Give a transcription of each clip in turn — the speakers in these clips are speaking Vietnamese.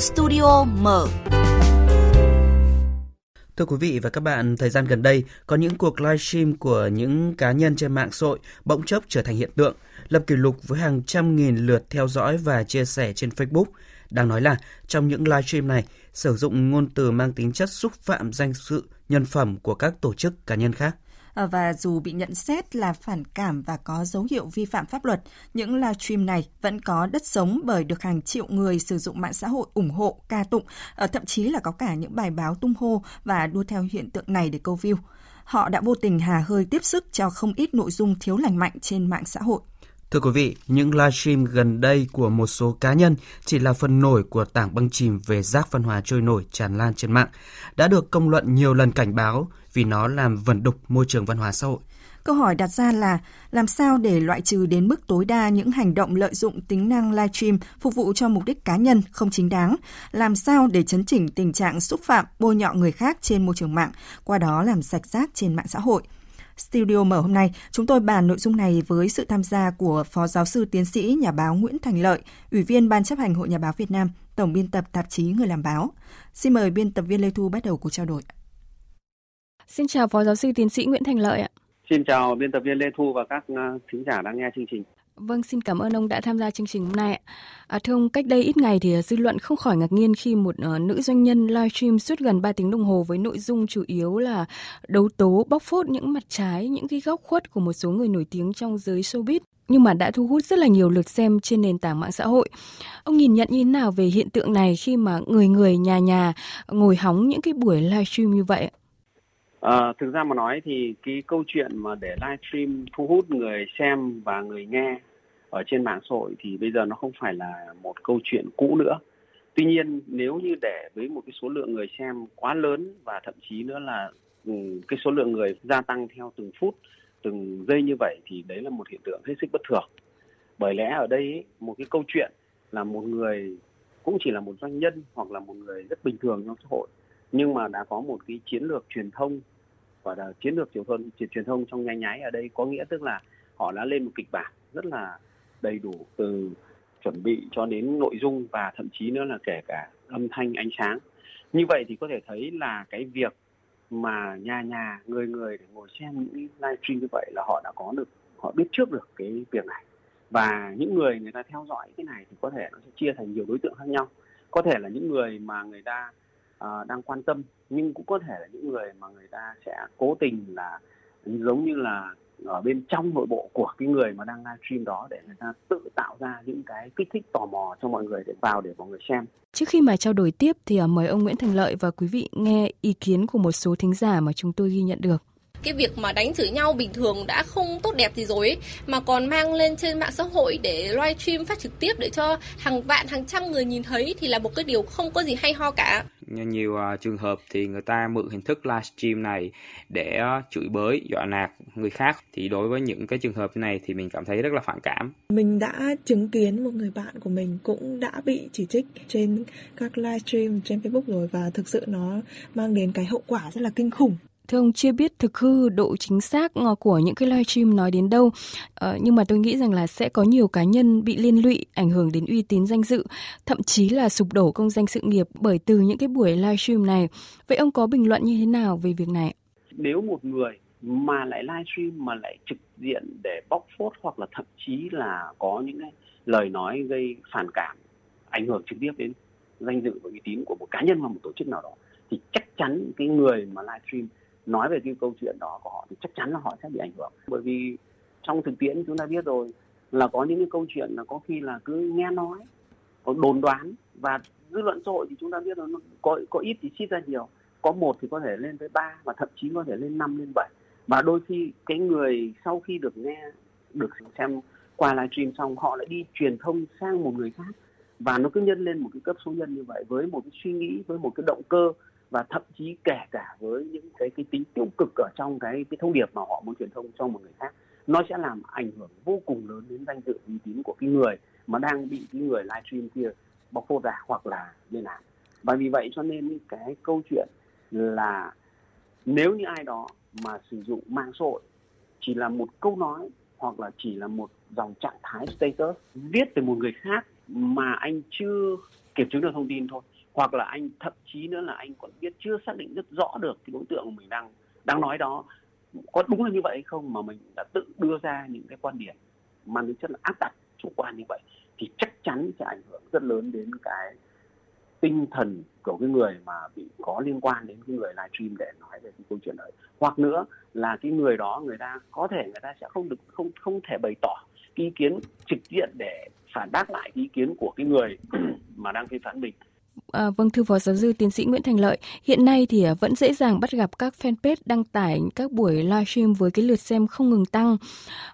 Studio mở. Thưa quý vị và các bạn, thời gian gần đây có những cuộc livestream của những cá nhân trên mạng xã hội bỗng chốc trở thành hiện tượng, lập kỷ lục với hàng trăm nghìn lượt theo dõi và chia sẻ trên Facebook. Đang nói là trong những livestream này, sử dụng ngôn từ mang tính chất xúc phạm danh dự, nhân phẩm của các tổ chức cá nhân khác. Ờ, và dù bị nhận xét là phản cảm và có dấu hiệu vi phạm pháp luật, những livestream này vẫn có đất sống bởi được hàng triệu người sử dụng mạng xã hội ủng hộ, ca tụng, ờ, thậm chí là có cả những bài báo tung hô và đua theo hiện tượng này để câu view. Họ đã vô tình hà hơi tiếp sức cho không ít nội dung thiếu lành mạnh trên mạng xã hội. Thưa quý vị, những livestream gần đây của một số cá nhân chỉ là phần nổi của tảng băng chìm về rác văn hóa trôi nổi tràn lan trên mạng, đã được công luận nhiều lần cảnh báo vì nó làm vẩn đục môi trường văn hóa xã hội. Câu hỏi đặt ra là làm sao để loại trừ đến mức tối đa những hành động lợi dụng tính năng livestream phục vụ cho mục đích cá nhân không chính đáng, làm sao để chấn chỉnh tình trạng xúc phạm, bôi nhọ người khác trên môi trường mạng, qua đó làm sạch rác trên mạng xã hội. Studio mở hôm nay, chúng tôi bàn nội dung này với sự tham gia của Phó Giáo sư Tiến sĩ Nhà báo Nguyễn Thành Lợi, Ủy viên Ban chấp hành Hội Nhà báo Việt Nam, Tổng biên tập tạp chí Người làm báo. Xin mời biên tập viên Lê Thu bắt đầu cuộc trao đổi. Xin chào Phó Giáo sư Tiến sĩ Nguyễn Thành Lợi ạ. Xin chào biên tập viên Lê Thu và các ờ, thính giả đang nghe chương trình. Vâng, xin cảm ơn ông đã tham gia chương trình hôm nay. À, thưa ông, cách đây ít ngày thì à, dư luận không khỏi ngạc nhiên khi một uh, nữ doanh nhân livestream suốt gần 3 tiếng đồng hồ với nội dung chủ yếu là đấu tố bóc phốt những mặt trái, những cái góc khuất của một số người nổi tiếng trong giới showbiz nhưng mà đã thu hút rất là nhiều lượt xem trên nền tảng mạng xã hội. Ông nhìn nhận như thế nào về hiện tượng này khi mà người người nhà nhà ngồi hóng những cái buổi livestream như vậy? À, thực ra mà nói thì cái câu chuyện mà để livestream thu hút người xem và người nghe ở trên mạng xã hội thì bây giờ nó không phải là một câu chuyện cũ nữa. Tuy nhiên nếu như để với một cái số lượng người xem quá lớn và thậm chí nữa là ừ, cái số lượng người gia tăng theo từng phút, từng giây như vậy thì đấy là một hiện tượng hết sức bất thường. Bởi lẽ ở đây một cái câu chuyện là một người cũng chỉ là một doanh nhân hoặc là một người rất bình thường trong xã hội nhưng mà đã có một cái chiến lược truyền thông và là chiến lược truyền thông truyền thông trong nhanh nháy ở đây có nghĩa tức là họ đã lên một kịch bản rất là đầy đủ từ chuẩn bị cho đến nội dung và thậm chí nữa là kể cả âm thanh ánh sáng. Như vậy thì có thể thấy là cái việc mà nhà nhà người người để ngồi xem những livestream như vậy là họ đã có được họ biết trước được cái việc này. Và những người người ta theo dõi cái này thì có thể nó sẽ chia thành nhiều đối tượng khác nhau. Có thể là những người mà người ta uh, đang quan tâm nhưng cũng có thể là những người mà người ta sẽ cố tình là giống như là ở bên trong nội bộ của cái người mà đang livestream đó để người ta tự tạo ra những cái kích thích tò mò cho mọi người để vào để mọi người xem. Trước khi mà trao đổi tiếp thì à, mời ông Nguyễn Thành Lợi và quý vị nghe ý kiến của một số thính giả mà chúng tôi ghi nhận được cái việc mà đánh chửi nhau bình thường đã không tốt đẹp gì rồi ấy, mà còn mang lên trên mạng xã hội để livestream phát trực tiếp để cho hàng vạn hàng trăm người nhìn thấy thì là một cái điều không có gì hay ho cả. Nhiều uh, trường hợp thì người ta mượn hình thức livestream này để uh, chửi bới dọa nạt người khác. Thì đối với những cái trường hợp này thì mình cảm thấy rất là phản cảm. Mình đã chứng kiến một người bạn của mình cũng đã bị chỉ trích trên các livestream trên Facebook rồi và thực sự nó mang đến cái hậu quả rất là kinh khủng Thưa ông chưa biết thực hư độ chính xác ờ, của những cái live stream nói đến đâu, ờ, nhưng mà tôi nghĩ rằng là sẽ có nhiều cá nhân bị liên lụy, ảnh hưởng đến uy tín danh dự, thậm chí là sụp đổ công danh sự nghiệp bởi từ những cái buổi live stream này. Vậy ông có bình luận như thế nào về việc này? Nếu một người mà lại live stream mà lại trực diện để bóc phốt hoặc là thậm chí là có những cái lời nói gây phản cảm, ảnh hưởng trực tiếp đến danh dự và uy tín của một cá nhân hoặc một tổ chức nào đó thì chắc chắn cái người mà live stream nói về cái câu chuyện đó của họ thì chắc chắn là họ sẽ bị ảnh hưởng. Bởi vì trong thực tiễn chúng ta biết rồi, là có những cái câu chuyện là có khi là cứ nghe nói, có đồn đoán. Và dư luận xã hội thì chúng ta biết rồi nó có có ít thì xít ra nhiều. Có một thì có thể lên tới ba, và thậm chí có thể lên năm, lên bảy. Và đôi khi cái người sau khi được nghe, được xem qua livestream xong, họ lại đi truyền thông sang một người khác. Và nó cứ nhân lên một cái cấp số nhân như vậy, với một cái suy nghĩ, với một cái động cơ và thậm chí kể cả với những cái cái tính tiêu cực ở trong cái cái thông điệp mà họ muốn truyền thông cho một người khác, nó sẽ làm ảnh hưởng vô cùng lớn đến danh dự uy tín của cái người mà đang bị cái người livestream kia bóc phốt ra hoặc là lên án. Và vì vậy cho nên cái câu chuyện là nếu như ai đó mà sử dụng mạng xã hội chỉ là một câu nói hoặc là chỉ là một dòng trạng thái status viết về một người khác mà anh chưa kiểm chứng được thông tin thôi hoặc là anh, thậm chí nữa là anh còn biết, chưa xác định rất rõ được cái đối tượng mình đang đang nói đó, có đúng là như vậy hay không mà mình đã tự đưa ra những cái quan điểm mang tính chất là áp đặt chủ quan như vậy, thì chắc chắn sẽ ảnh hưởng rất lớn đến cái tinh thần của cái người mà bị có liên quan đến cái người livestream để nói về cái câu chuyện đấy. Hoặc nữa là cái người đó, người ta có thể, người ta sẽ không được, không không thể bày tỏ ý kiến trực diện để phản bác lại ý kiến của cái người mà đang phê phán mình. À, vâng thưa phó giáo sư tiến sĩ Nguyễn Thành Lợi, hiện nay thì à, vẫn dễ dàng bắt gặp các fanpage đăng tải các buổi livestream với cái lượt xem không ngừng tăng.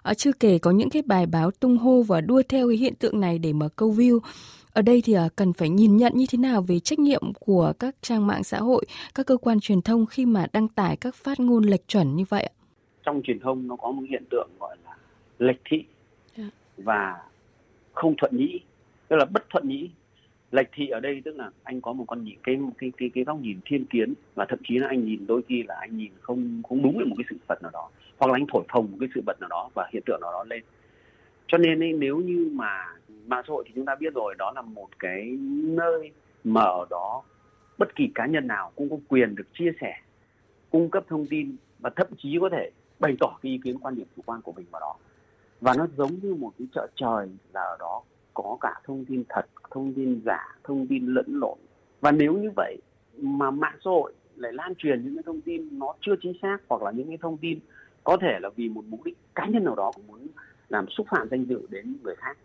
À, chưa kể có những cái bài báo tung hô và đua theo cái hiện tượng này để mà câu view. Ở đây thì à, cần phải nhìn nhận như thế nào về trách nhiệm của các trang mạng xã hội, các cơ quan truyền thông khi mà đăng tải các phát ngôn lệch chuẩn như vậy? Trong truyền thông nó có một hiện tượng gọi là lệch thị dạ. và không thuận nhĩ, tức là bất thuận nhĩ lệch thị ở đây tức là anh có một con nhìn cái cái cái cái góc nhìn thiên kiến và thậm chí là anh nhìn đôi khi là anh nhìn không không đúng về một cái sự vật nào đó hoặc là anh thổi phồng một cái sự vật nào đó và hiện tượng nào đó lên. Cho nên ấy, nếu như mà mạng xã hội thì chúng ta biết rồi đó là một cái nơi mà ở đó bất kỳ cá nhân nào cũng có quyền được chia sẻ cung cấp thông tin và thậm chí có thể bày tỏ cái ý kiến quan điểm chủ quan của mình vào đó. Và nó giống như một cái chợ trời là ở đó có cả thông tin thật, thông tin giả, thông tin lẫn lộn. Và nếu như vậy mà mạng xã hội lại lan truyền những cái thông tin nó chưa chính xác hoặc là những cái thông tin có thể là vì một mục đích cá nhân nào đó muốn làm xúc phạm danh dự đến người khác,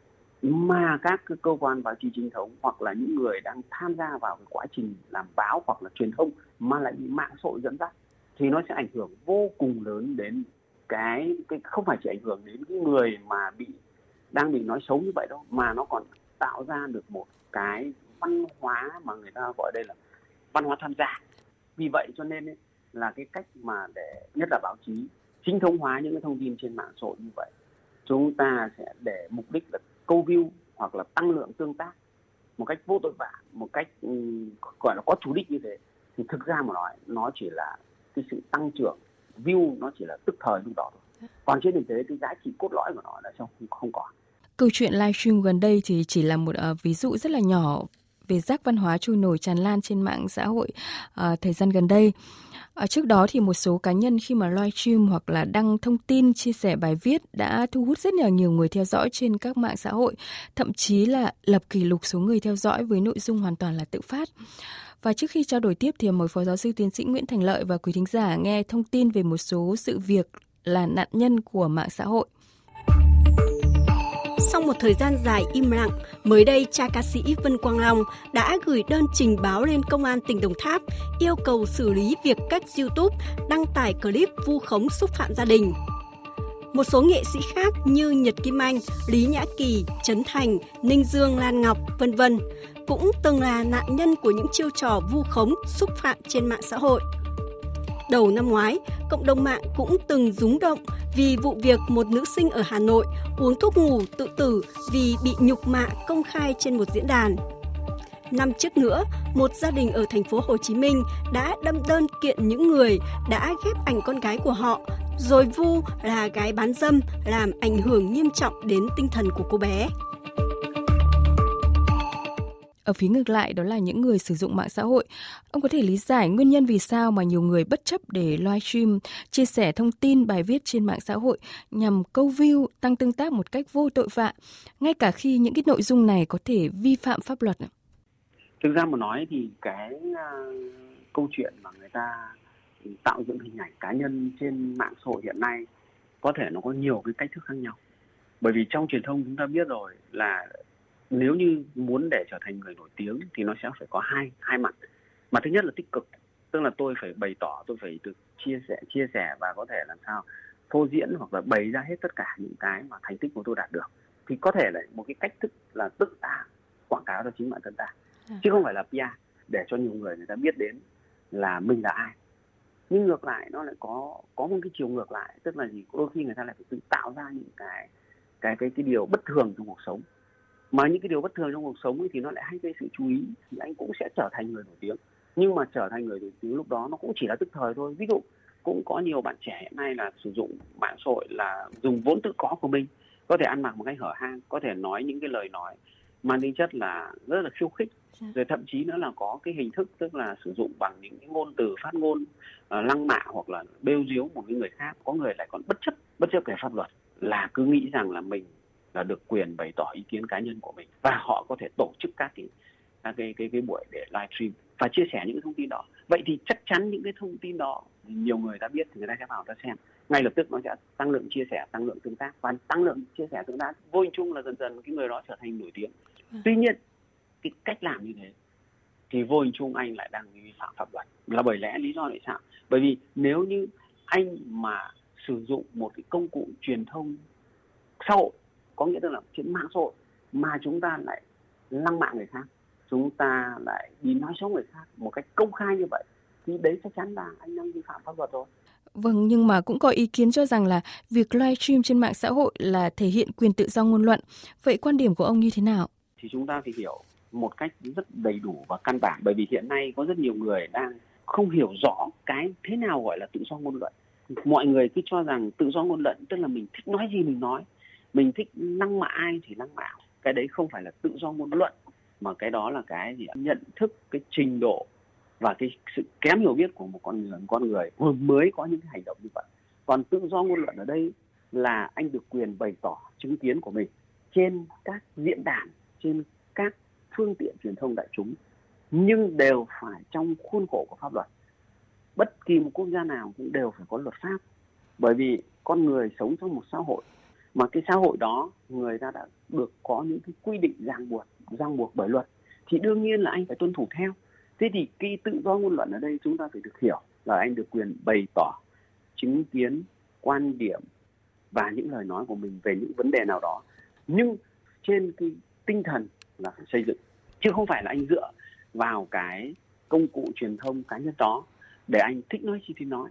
mà các cơ quan báo chí chính thống hoặc là những người đang tham gia vào cái quá trình làm báo hoặc là truyền thông mà lại bị mạng xã hội dẫn dắt, thì nó sẽ ảnh hưởng vô cùng lớn đến cái cái không phải chỉ ảnh hưởng đến cái người mà bị đang bị nói xấu như vậy đâu mà nó còn tạo ra được một cái văn hóa mà người ta gọi đây là văn hóa tham gia. Vì vậy cho nên ấy, là cái cách mà để nhất là báo chí chính thống hóa những cái thông tin trên mạng xã hội như vậy chúng ta sẽ để mục đích là câu view hoặc là tăng lượng tương tác một cách vô tội vạ một cách um, gọi là có chủ đích như thế. Thì thực ra mà nói nó chỉ là cái sự tăng trưởng view nó chỉ là tức thời lúc đó thôi. Còn trên thực tế cái giá trị cốt lõi của nó là không không còn. Câu chuyện livestream gần đây thì chỉ là một uh, ví dụ rất là nhỏ về rác văn hóa trôi nổi tràn lan trên mạng xã hội uh, thời gian gần đây. Ở trước đó thì một số cá nhân khi mà livestream hoặc là đăng thông tin chia sẻ bài viết đã thu hút rất là nhiều người theo dõi trên các mạng xã hội, thậm chí là lập kỷ lục số người theo dõi với nội dung hoàn toàn là tự phát. Và trước khi trao đổi tiếp thì mời Phó Giáo sư Tiến sĩ Nguyễn Thành Lợi và quý thính giả nghe thông tin về một số sự việc là nạn nhân của mạng xã hội. Sau một thời gian dài im lặng, mới đây cha ca sĩ Vân Quang Long đã gửi đơn trình báo lên công an tỉnh Đồng Tháp yêu cầu xử lý việc cách YouTube đăng tải clip vu khống xúc phạm gia đình. Một số nghệ sĩ khác như Nhật Kim Anh, Lý Nhã Kỳ, Trấn Thành, Ninh Dương Lan Ngọc, vân vân cũng từng là nạn nhân của những chiêu trò vu khống, xúc phạm trên mạng xã hội. Đầu năm ngoái, cộng đồng mạng cũng từng rúng động vì vụ việc một nữ sinh ở Hà Nội uống thuốc ngủ tự tử vì bị nhục mạ công khai trên một diễn đàn. Năm trước nữa, một gia đình ở thành phố Hồ Chí Minh đã đâm đơn kiện những người đã ghép ảnh con gái của họ rồi vu là gái bán dâm làm ảnh hưởng nghiêm trọng đến tinh thần của cô bé. Ở phía ngược lại đó là những người sử dụng mạng xã hội. Ông có thể lý giải nguyên nhân vì sao mà nhiều người bất chấp để livestream, chia sẻ thông tin bài viết trên mạng xã hội nhằm câu view, tăng tương tác một cách vô tội vạ, ngay cả khi những cái nội dung này có thể vi phạm pháp luật. Thực ra mà nói thì cái uh, câu chuyện mà người ta tạo dựng hình ảnh cá nhân trên mạng xã hội hiện nay có thể nó có nhiều cái cách thức khác nhau bởi vì trong truyền thông chúng ta biết rồi là nếu như muốn để trở thành người nổi tiếng thì nó sẽ phải có hai hai mặt. Mặt thứ nhất là tích cực tức là tôi phải bày tỏ tôi phải được chia sẻ chia sẻ và có thể làm sao phô diễn hoặc là bày ra hết tất cả những cái mà thành tích của tôi đạt được. Thì có thể là một cái cách thức là tự ta quảng cáo cho chính bản thân ta. À. chứ không phải là PR để cho nhiều người người ta biết đến là mình là ai. Nhưng ngược lại nó lại có có một cái chiều ngược lại tức là gì? Đôi khi người ta lại phải tự tạo ra những cái cái cái cái điều bất thường trong cuộc sống mà những cái điều bất thường trong cuộc sống ấy thì nó lại hay gây sự chú ý thì anh cũng sẽ trở thành người nổi tiếng. Nhưng mà trở thành người nổi tiếng lúc đó nó cũng chỉ là tức thời thôi. Ví dụ cũng có nhiều bạn trẻ hiện nay là sử dụng mạng xã hội là dùng vốn tự có của mình. Có thể ăn mặc một cách hở hang có thể nói những cái lời nói mang tính chất là rất là khiêu khích. Dạ. rồi thậm chí nữa là có cái hình thức tức là sử dụng bằng những cái ngôn từ phát ngôn uh, lăng mạ hoặc là bêu diếu một cái người khác. Có người lại còn bất chấp bất chấp cái pháp luật là cứ nghĩ rằng là mình là được quyền bày tỏ ý kiến cá nhân của mình và họ có thể tổ chức các cái các cái cái cái buổi để livestream và chia sẻ những thông tin đó. Vậy thì chắc chắn những cái thông tin đó nhiều người đã biết thì người ta sẽ vào ta xem. Ngay lập tức nó sẽ tăng lượng chia sẻ tăng lượng tương tác. Và tăng lượng chia sẻ tương tác vô hình chung là dần dần cái người đó trở thành nổi tiếng. Vâng. tuy nhiên cái cách làm như thế thì vô hình chung anh lại đang vi phạm pháp luật. Là bởi lẽ lý do tại sao? Bởi vì nếu như anh mà sử dụng một cái công cụ truyền thông xã hội có nghĩa là trên mạng xã hội mà chúng ta lại lăng mạ người khác chúng ta lại đi nói xấu người khác một cách công khai như vậy thì đấy chắc chắn là anh đang vi phạm pháp luật rồi Vâng, nhưng mà cũng có ý kiến cho rằng là việc livestream trên mạng xã hội là thể hiện quyền tự do ngôn luận. Vậy quan điểm của ông như thế nào? Thì chúng ta phải hiểu một cách rất đầy đủ và căn bản bởi vì hiện nay có rất nhiều người đang không hiểu rõ cái thế nào gọi là tự do ngôn luận. Mọi người cứ cho rằng tự do ngôn luận tức là mình thích nói gì mình nói, mình thích năng mạ ai thì năng mạ. Cái đấy không phải là tự do ngôn luận, mà cái đó là cái gì nhận thức, cái trình độ và cái sự kém hiểu biết của một con người một con người. Mới có những cái hành động như vậy. Còn tự do ngôn luận ở đây là anh được quyền bày tỏ chứng kiến của mình trên các diễn đàn, trên các phương tiện truyền thông đại chúng, nhưng đều phải trong khuôn khổ của pháp luật. Bất kỳ một quốc gia nào cũng đều phải có luật pháp, bởi vì con người sống trong một xã hội mà cái xã hội đó, người ta đã được có những cái quy định ràng buộc ràng buộc bởi luật, thì đương nhiên là anh phải tuân thủ theo. Thế thì cái tự do ngôn luận ở đây chúng ta phải được hiểu là anh được quyền bày tỏ chứng kiến, quan điểm và những lời nói của mình về những vấn đề nào đó. Nhưng trên cái tinh thần là phải xây dựng, chứ không phải là anh dựa vào cái công cụ truyền thông cá nhân đó để anh thích nói gì thì nói.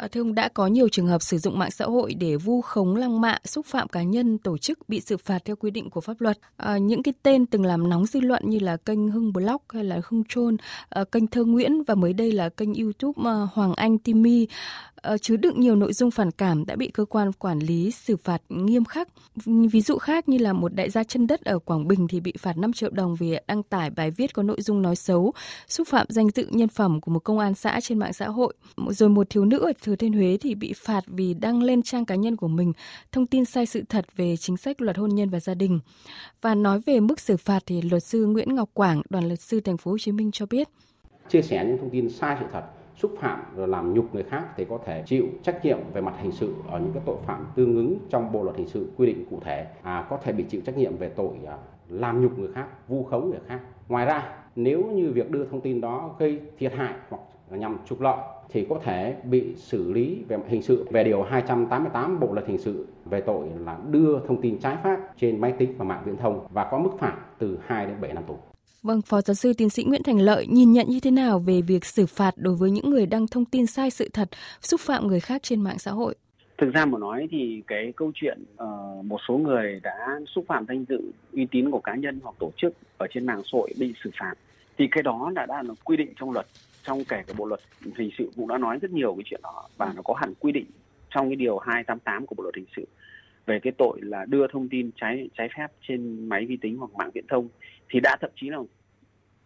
Ờ, thưa ông, đã có nhiều trường hợp sử dụng mạng xã hội để vu khống lăng mạ, xúc phạm cá nhân, tổ chức bị xử phạt theo quy định của pháp luật. À, những cái tên từng làm nóng dư luận như là kênh Hưng Blog hay là Hưng Trôn, à, ờ, kênh Thơ Nguyễn và mới đây là kênh YouTube à, Hoàng Anh Timmy Ờ, chứa đựng nhiều nội dung phản cảm đã bị cơ quan quản lý xử phạt nghiêm khắc. Ví dụ khác như là một đại gia chân đất ở Quảng Bình thì bị phạt 5 triệu đồng vì đăng tải bài viết có nội dung nói xấu, xúc phạm danh dự nhân phẩm của một công an xã trên mạng xã hội. Rồi một thiếu nữ ở Thừa Thiên Huế thì bị phạt vì đăng lên trang cá nhân của mình thông tin sai sự thật về chính sách luật hôn nhân và gia đình. Và nói về mức xử phạt thì luật sư Nguyễn Ngọc Quảng, đoàn luật sư thành phố Hồ Chí Minh cho biết chia sẻ những thông tin sai sự thật xúc phạm rồi làm nhục người khác thì có thể chịu trách nhiệm về mặt hình sự ở những cái tội phạm tương ứng trong bộ luật hình sự quy định cụ thể. À, có thể bị chịu trách nhiệm về tội à, làm nhục người khác vu khống người khác. Ngoài ra nếu như việc đưa thông tin đó gây thiệt hại hoặc nhằm trục lợi thì có thể bị xử lý về mặt hình sự. Về điều 288 Bộ luật hình sự về tội là đưa thông tin trái pháp trên máy tính và mạng viễn thông và có mức phạt từ 2 đến 7 năm tù. Vâng, Phó Giáo sư Tiến sĩ Nguyễn Thành Lợi nhìn nhận như thế nào về việc xử phạt đối với những người đăng thông tin sai sự thật, xúc phạm người khác trên mạng xã hội? Thực ra mà nói thì cái câu chuyện uh, một số người đã xúc phạm danh dự, uy tín của cá nhân hoặc tổ chức ở trên mạng xã hội bị xử phạt thì cái đó đã đã là quy định trong luật, trong kể cả bộ luật hình sự cũng đã nói rất nhiều cái chuyện đó và nó có hẳn quy định trong cái điều 288 của bộ luật hình sự về cái tội là đưa thông tin trái trái phép trên máy vi tính hoặc mạng viễn thông thì đã thậm chí là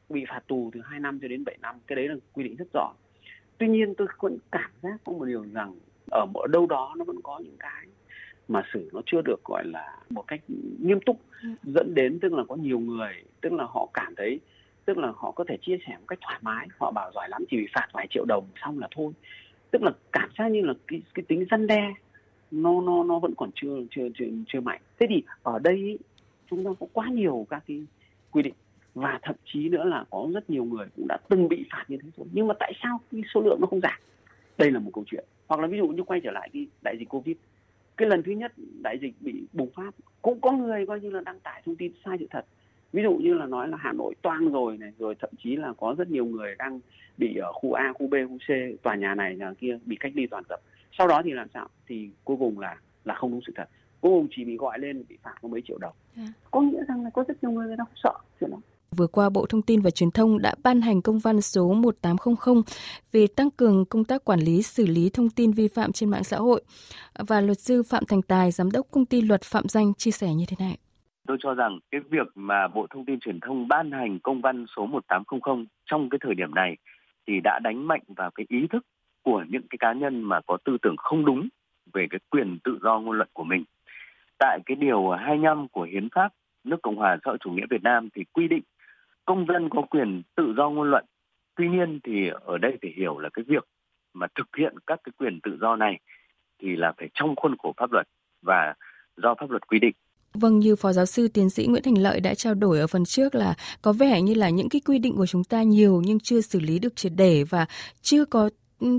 bị phạt tù từ 2 năm cho đến 7 năm. Cái đấy là quy định rất rõ. Tuy nhiên tôi vẫn cảm giác có một điều rằng ở một đâu đó nó vẫn có những cái mà xử nó chưa được gọi là một cách nghiêm túc ừ. dẫn đến tức là có nhiều người tức là họ cảm thấy tức là họ có thể chia sẻ một cách thoải mái. Họ bảo giỏi lắm chỉ bị phạt vài triệu đồng xong là thôi. Tức là cảm giác như là cái cái tính răn đe nó nó nó vẫn còn chưa chưa chưa chưa mạnh. Thế thì ở đây chúng ta có quá nhiều các cái quy định. Và thậm chí nữa là có rất nhiều người cũng đã từng bị phạt như thế rồi. Nhưng mà tại sao cái số lượng nó không giảm? Đây là một câu chuyện. Hoặc là ví dụ như quay trở lại cái đại dịch covid. Cái lần thứ nhất đại dịch bị bùng phát, cũng có người coi như là đăng tải thông tin sai sự thật. Ví dụ như là nói là hà nội toang rồi này, rồi thậm chí là có rất nhiều người đang bị ở khu a, khu b, khu c, tòa nhà này, nhà kia bị cách ly toàn tập sau đó thì làm sao thì cuối cùng là là không đúng sự thật cuối cùng chỉ bị gọi lên bị phạt có mấy triệu đồng yeah. Dạ. có nghĩa rằng là có rất nhiều người người ta không sợ chuyện đó Vừa qua, Bộ Thông tin và Truyền thông đã ban hành công văn số 1800 về tăng cường công tác quản lý xử lý thông tin vi phạm trên mạng xã hội. Và luật sư Phạm Thành Tài, giám đốc công ty luật Phạm Danh chia sẻ như thế này. Tôi cho rằng cái việc mà Bộ Thông tin Truyền thông ban hành công văn số 1800 trong cái thời điểm này thì đã đánh mạnh vào cái ý thức của những cái cá nhân mà có tư tưởng không đúng về cái quyền tự do ngôn luận của mình. Tại cái điều 25 của Hiến pháp nước Cộng hòa xã hội chủ nghĩa Việt Nam thì quy định công dân có quyền tự do ngôn luận. Tuy nhiên thì ở đây phải hiểu là cái việc mà thực hiện các cái quyền tự do này thì là phải trong khuôn khổ pháp luật và do pháp luật quy định. Vâng, như Phó Giáo sư Tiến sĩ Nguyễn Thành Lợi đã trao đổi ở phần trước là có vẻ như là những cái quy định của chúng ta nhiều nhưng chưa xử lý được triệt để và chưa có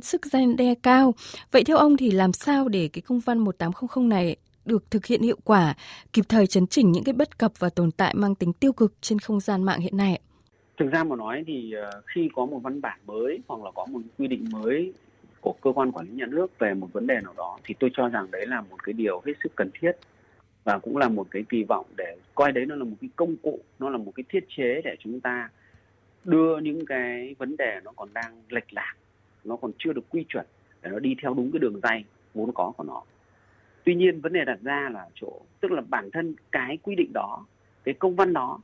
sức gian đe cao. Vậy theo ông thì làm sao để cái công văn 1800 này được thực hiện hiệu quả, kịp thời chấn chỉnh những cái bất cập và tồn tại mang tính tiêu cực trên không gian mạng hiện nay? Thực ra mà nói thì ờ, khi có một văn bản mới hoặc là có một quy định mới của cơ quan quản lý nhà nước về một vấn đề nào đó thì tôi cho rằng đấy là một cái điều hết sức cần thiết và cũng là một cái kỳ vọng để coi đấy nó là một cái công cụ nó là một cái thiết chế để chúng ta đưa những cái vấn đề nó còn đang lệch lạc nó còn chưa được quy chuẩn để nó đi theo đúng cái đường dây vốn có của nó. Tuy nhiên vấn đề đặt ra là chỗ tức là bản thân cái quy định đó cái công văn đó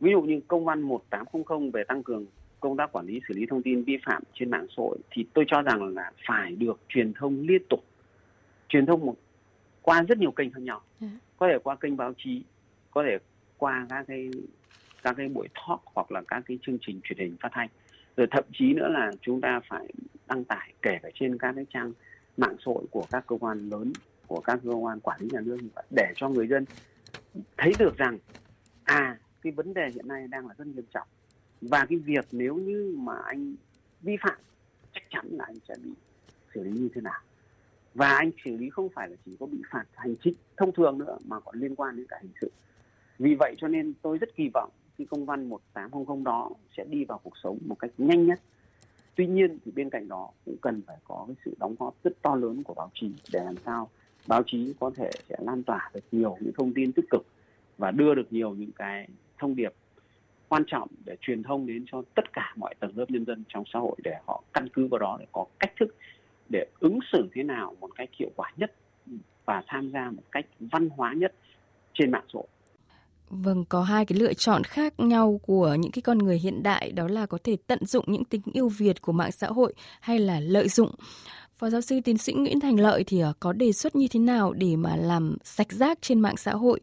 ví dụ như công văn 1800 về tăng cường công tác quản lý xử lý thông tin vi phạm trên mạng xã hội thì tôi cho rằng là phải được truyền thông liên tục truyền thông một qua rất nhiều kênh khác nhau. Ừ. có thể qua kênh báo chí có thể qua các cái các cái buổi talk hoặc là các cái chương trình truyền hình phát thanh rồi thậm chí nữa là chúng ta phải đăng tải kể cả trên các cái trang mạng xã hội của các cơ quan lớn, của các cơ quan quản lý nhà nước để cho người dân thấy được rằng à cái vấn đề hiện nay đang là rất nghiêm trọng. Và cái việc nếu như mà anh vi phạm, chắc chắn là anh sẽ bị xử lý như thế nào. Và anh xử lý không phải là chỉ có bị phạt hành chính thông thường nữa, mà còn liên quan đến cả hình sự. Vì vậy cho nên tôi rất kỳ vọng cái công văn 1800 đó sẽ đi vào cuộc sống một cách nhanh nhất tuy nhiên thì bên cạnh đó cũng cần phải có cái sự đóng góp rất to lớn của báo chí để làm sao báo chí có thể sẽ lan tỏa được nhiều những thông tin tích cực và đưa được nhiều những cái thông điệp quan trọng để truyền thông đến cho tất cả mọi tầng lớp nhân dân trong xã hội để họ căn cứ vào đó để có cách thức để ứng xử thế nào một cách hiệu quả nhất và tham gia một cách văn hóa nhất trên mạng xã hội. Vâng, có hai cái lựa chọn khác nhau của những cái con người hiện đại đó là có thể tận dụng những tính yêu Việt của mạng xã hội hay là lợi dụng. Phó giáo sư tiến sĩ Nguyễn Thành Lợi thì ờ, có đề xuất như thế nào để mà làm sạch rác trên mạng xã hội,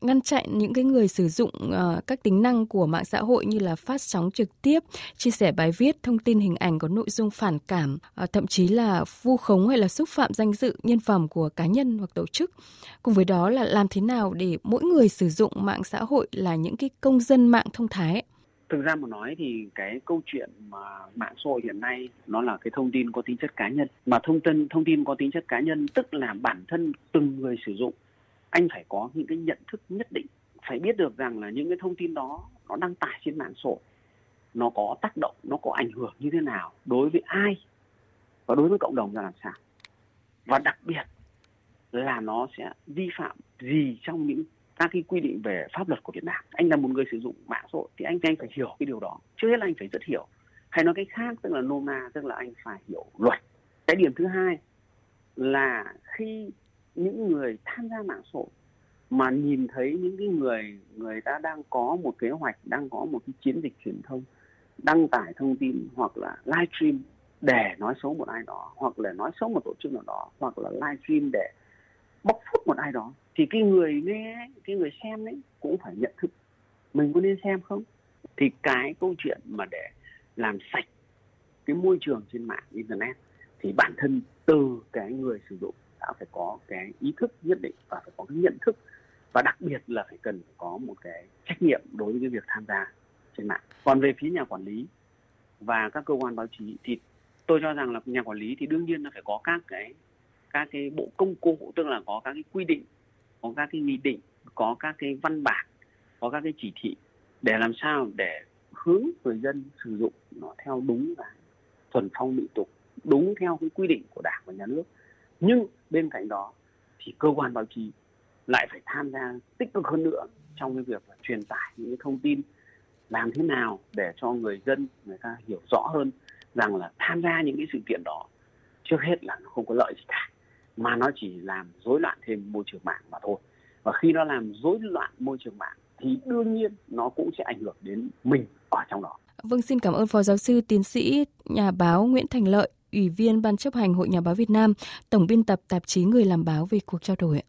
ngăn chặn những cái người sử dụng ờ, các tính năng của mạng xã hội như là phát sóng trực tiếp, chia sẻ bài viết, thông tin hình ảnh có nội dung phản cảm, ờ, thậm chí là vu khống hay là xúc phạm danh dự, nhân phẩm của cá nhân hoặc tổ chức. Cùng với đó là làm thế nào để mỗi người sử dụng mạng xã hội là những cái công dân mạng thông thái. Thực ra mà nói thì cái câu chuyện mà mạng xã hội hiện nay nó là cái thông tin có tính chất cá nhân. Mà thông tin thông tin có tính chất cá nhân tức là bản thân từng người sử dụng anh phải có những cái nhận thức nhất định, phải biết được rằng là những cái thông tin đó nó đăng tải trên mạng xã hội nó có tác động, nó có ảnh hưởng như thế nào đối với ai và đối với cộng đồng ra làm sao. Và đặc biệt là nó sẽ vi phạm gì trong những các cái quy định về pháp luật của Việt Nam. Anh là một người sử dụng mạng xã hội thì anh anh phải hiểu cái điều đó. Trước hết là anh phải rất hiểu. Hay nói cách khác tức là nôm na tức là anh phải hiểu luật. Cái điểm thứ hai là khi những người tham gia mạng xã hội mà nhìn thấy những cái người người ta đang có một kế hoạch, đang có một cái chiến dịch truyền thông, đăng tải thông tin hoặc là livestream để nói xấu một ai đó hoặc là nói xấu một tổ chức nào đó hoặc là livestream để bóc phốt một ai đó, thì cái người nghe, cái người xem đấy cũng phải nhận thức mình có nên xem không? Thì cái câu chuyện mà để làm sạch cái môi trường trên mạng internet thì bản thân từ cái người sử dụng đã phải có cái ý thức nhất định và phải có cái nhận thức. Và đặc biệt là phải cần có một cái trách nhiệm đối với cái việc tham gia trên mạng. Còn về phía nhà quản lý và các cơ quan báo chí thì tôi cho rằng là nhà quản lý thì đương nhiên là phải có các cái các cái bộ công cụ, tức là có các cái quy định, có các cái nghị định, có các cái văn bản, có các cái chỉ thị để làm sao để hướng người dân sử dụng nó theo đúng và thuần phong mỹ tục, đúng theo cái quy định của đảng và nhà nước. Nhưng bên cạnh đó thì cơ quan báo chí lại phải tham gia tích cực hơn nữa trong cái việc là truyền tải những cái thông tin làm thế nào để cho người dân, người ta hiểu rõ hơn rằng là tham gia những cái sự kiện đó trước hết là nó không có lợi gì cả mà nó chỉ làm rối loạn thêm môi trường mạng mà thôi và khi nó làm rối loạn môi trường mạng thì đương nhiên nó cũng sẽ ảnh hưởng đến mình ở trong đó. Vâng, xin cảm ơn Phó Giáo sư Tiến sĩ nhà báo Nguyễn Thành Lợi, Ủy viên Ban chấp hành Hội Nhà báo Việt Nam, Tổng biên tập tạp chí Người làm báo về cuộc trao đổi.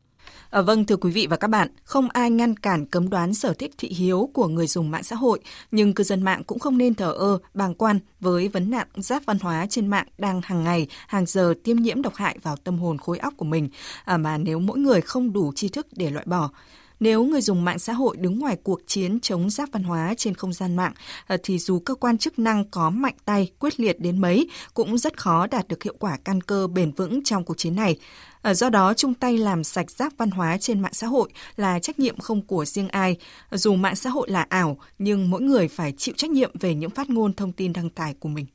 À, vâng, thưa quý vị và các bạn, không ai ngăn cản cấm đoán sở thích thị hiếu của người dùng mạng xã hội, nhưng cư dân mạng cũng không nên thờ ơ, bàng quan với vấn nạn rác văn hóa trên mạng đang hàng ngày, hàng giờ tiêm nhiễm độc hại vào tâm hồn khối óc của mình, à, mà nếu mỗi người không đủ tri thức để loại bỏ. Nếu người dùng mạng xã hội đứng ngoài cuộc chiến chống rác văn hóa trên không gian mạng, ờ, thì dù cơ quan chức năng có mạnh tay, quyết liệt đến mấy, cũng rất khó đạt được hiệu quả căn cơ bền vững trong cuộc chiến này. Ờ, do đó, chung tay làm sạch rác văn hóa trên mạng xã hội là trách nhiệm không của riêng ai. Dù mạng xã hội là ảo, nhưng mỗi người phải chịu trách nhiệm về những phát ngôn thông tin đăng tải của mình.